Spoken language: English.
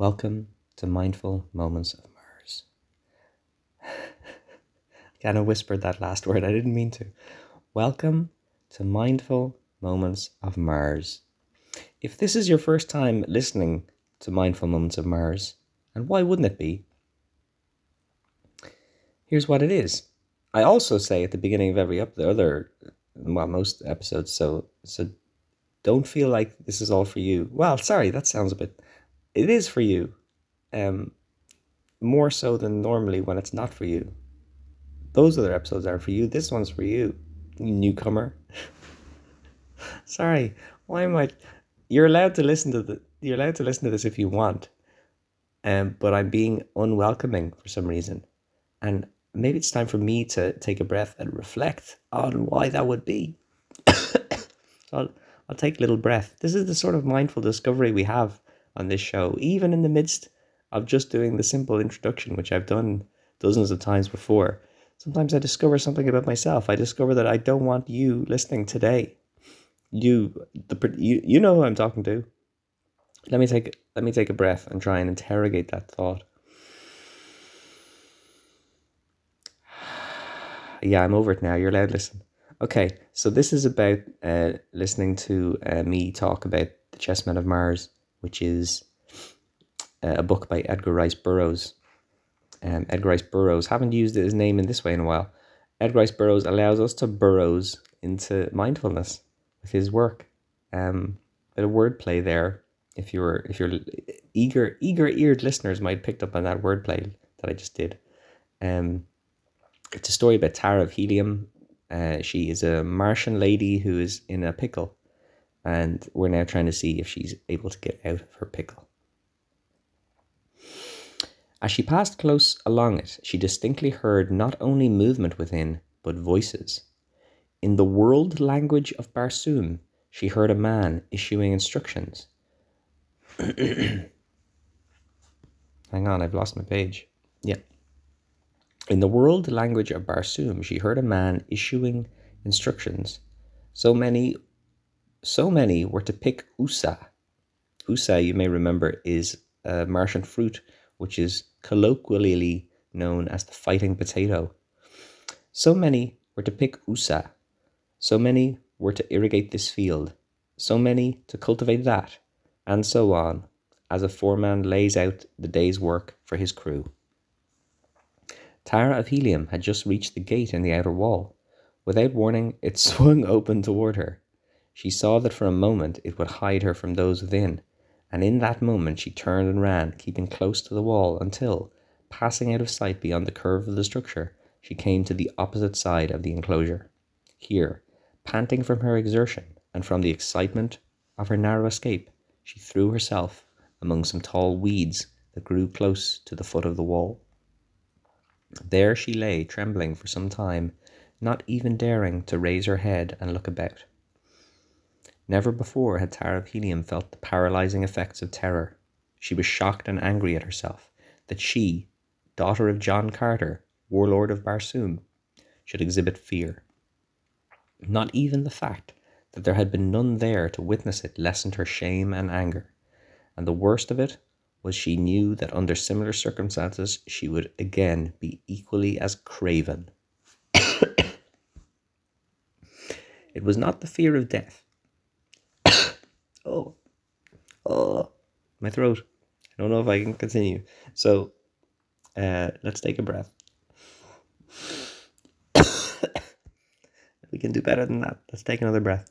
Welcome to Mindful Moments of Mars. I kind of whispered that last word, I didn't mean to. Welcome to Mindful Moments of Mars. If this is your first time listening to Mindful Moments of Mars, and why wouldn't it be? Here's what it is. I also say at the beginning of every up the other well most episodes, so so don't feel like this is all for you. Well, sorry, that sounds a bit it is for you. Um more so than normally when it's not for you. Those other episodes are for you. This one's for you, you newcomer. sorry, why am I you're allowed to listen to the you're allowed to listen to this if you want. Um, but I'm being unwelcoming for some reason. And maybe it's time for me to take a breath and reflect on why that would be. so I'll, I'll take a little breath. This is the sort of mindful discovery we have on this show, even in the midst of just doing the simple introduction, which I've done dozens of times before. Sometimes I discover something about myself. I discover that I don't want you listening today. You, the you, you know who I'm talking to. Let me take let me take a breath and try and interrogate that thought. yeah, I'm over it now. You're allowed to listen. Okay, so this is about uh, listening to uh, me talk about The Chessmen of Mars, which is uh, a book by Edgar Rice Burroughs. Um, Edgar Rice Burroughs, haven't used his name in this way in a while. Edgar Rice Burroughs allows us to burrows into mindfulness with his work. Um, bit of wordplay there. If you're if you're eager eager eared listeners might picked up on that wordplay that I just did. Um, it's a story about Tara of Helium. Uh, she is a Martian lady who is in a pickle, and we're now trying to see if she's able to get out of her pickle. As she passed close along it, she distinctly heard not only movement within, but voices. In the world language of Barsoom, she heard a man issuing instructions. Hang on, I've lost my page. Yeah. In the world language of Barsoom, she heard a man issuing instructions. So many, so many were to pick usa. Usa, you may remember, is a Martian fruit which is colloquially known as the fighting potato. So many were to pick usa. So many were to irrigate this field. So many to cultivate that, and so on, as a foreman lays out the day's work for his crew. Tara of Helium had just reached the gate in the outer wall. Without warning, it swung open toward her. She saw that for a moment it would hide her from those within, and in that moment she turned and ran, keeping close to the wall until, passing out of sight beyond the curve of the structure, she came to the opposite side of the enclosure. Here, panting from her exertion and from the excitement of her narrow escape, she threw herself among some tall weeds that grew close to the foot of the wall. There she lay, trembling for some time, not even daring to raise her head and look about. Never before had Tara of Helium felt the paralyzing effects of terror. She was shocked and angry at herself that she, daughter of John Carter, warlord of Barsoom, should exhibit fear. Not even the fact that there had been none there to witness it lessened her shame and anger, and the worst of it was she knew that under similar circumstances she would again be equally as craven. it was not the fear of death. Oh, oh, my throat. I don't know if I can continue. So uh, let's take a breath. we can do better than that. Let's take another breath.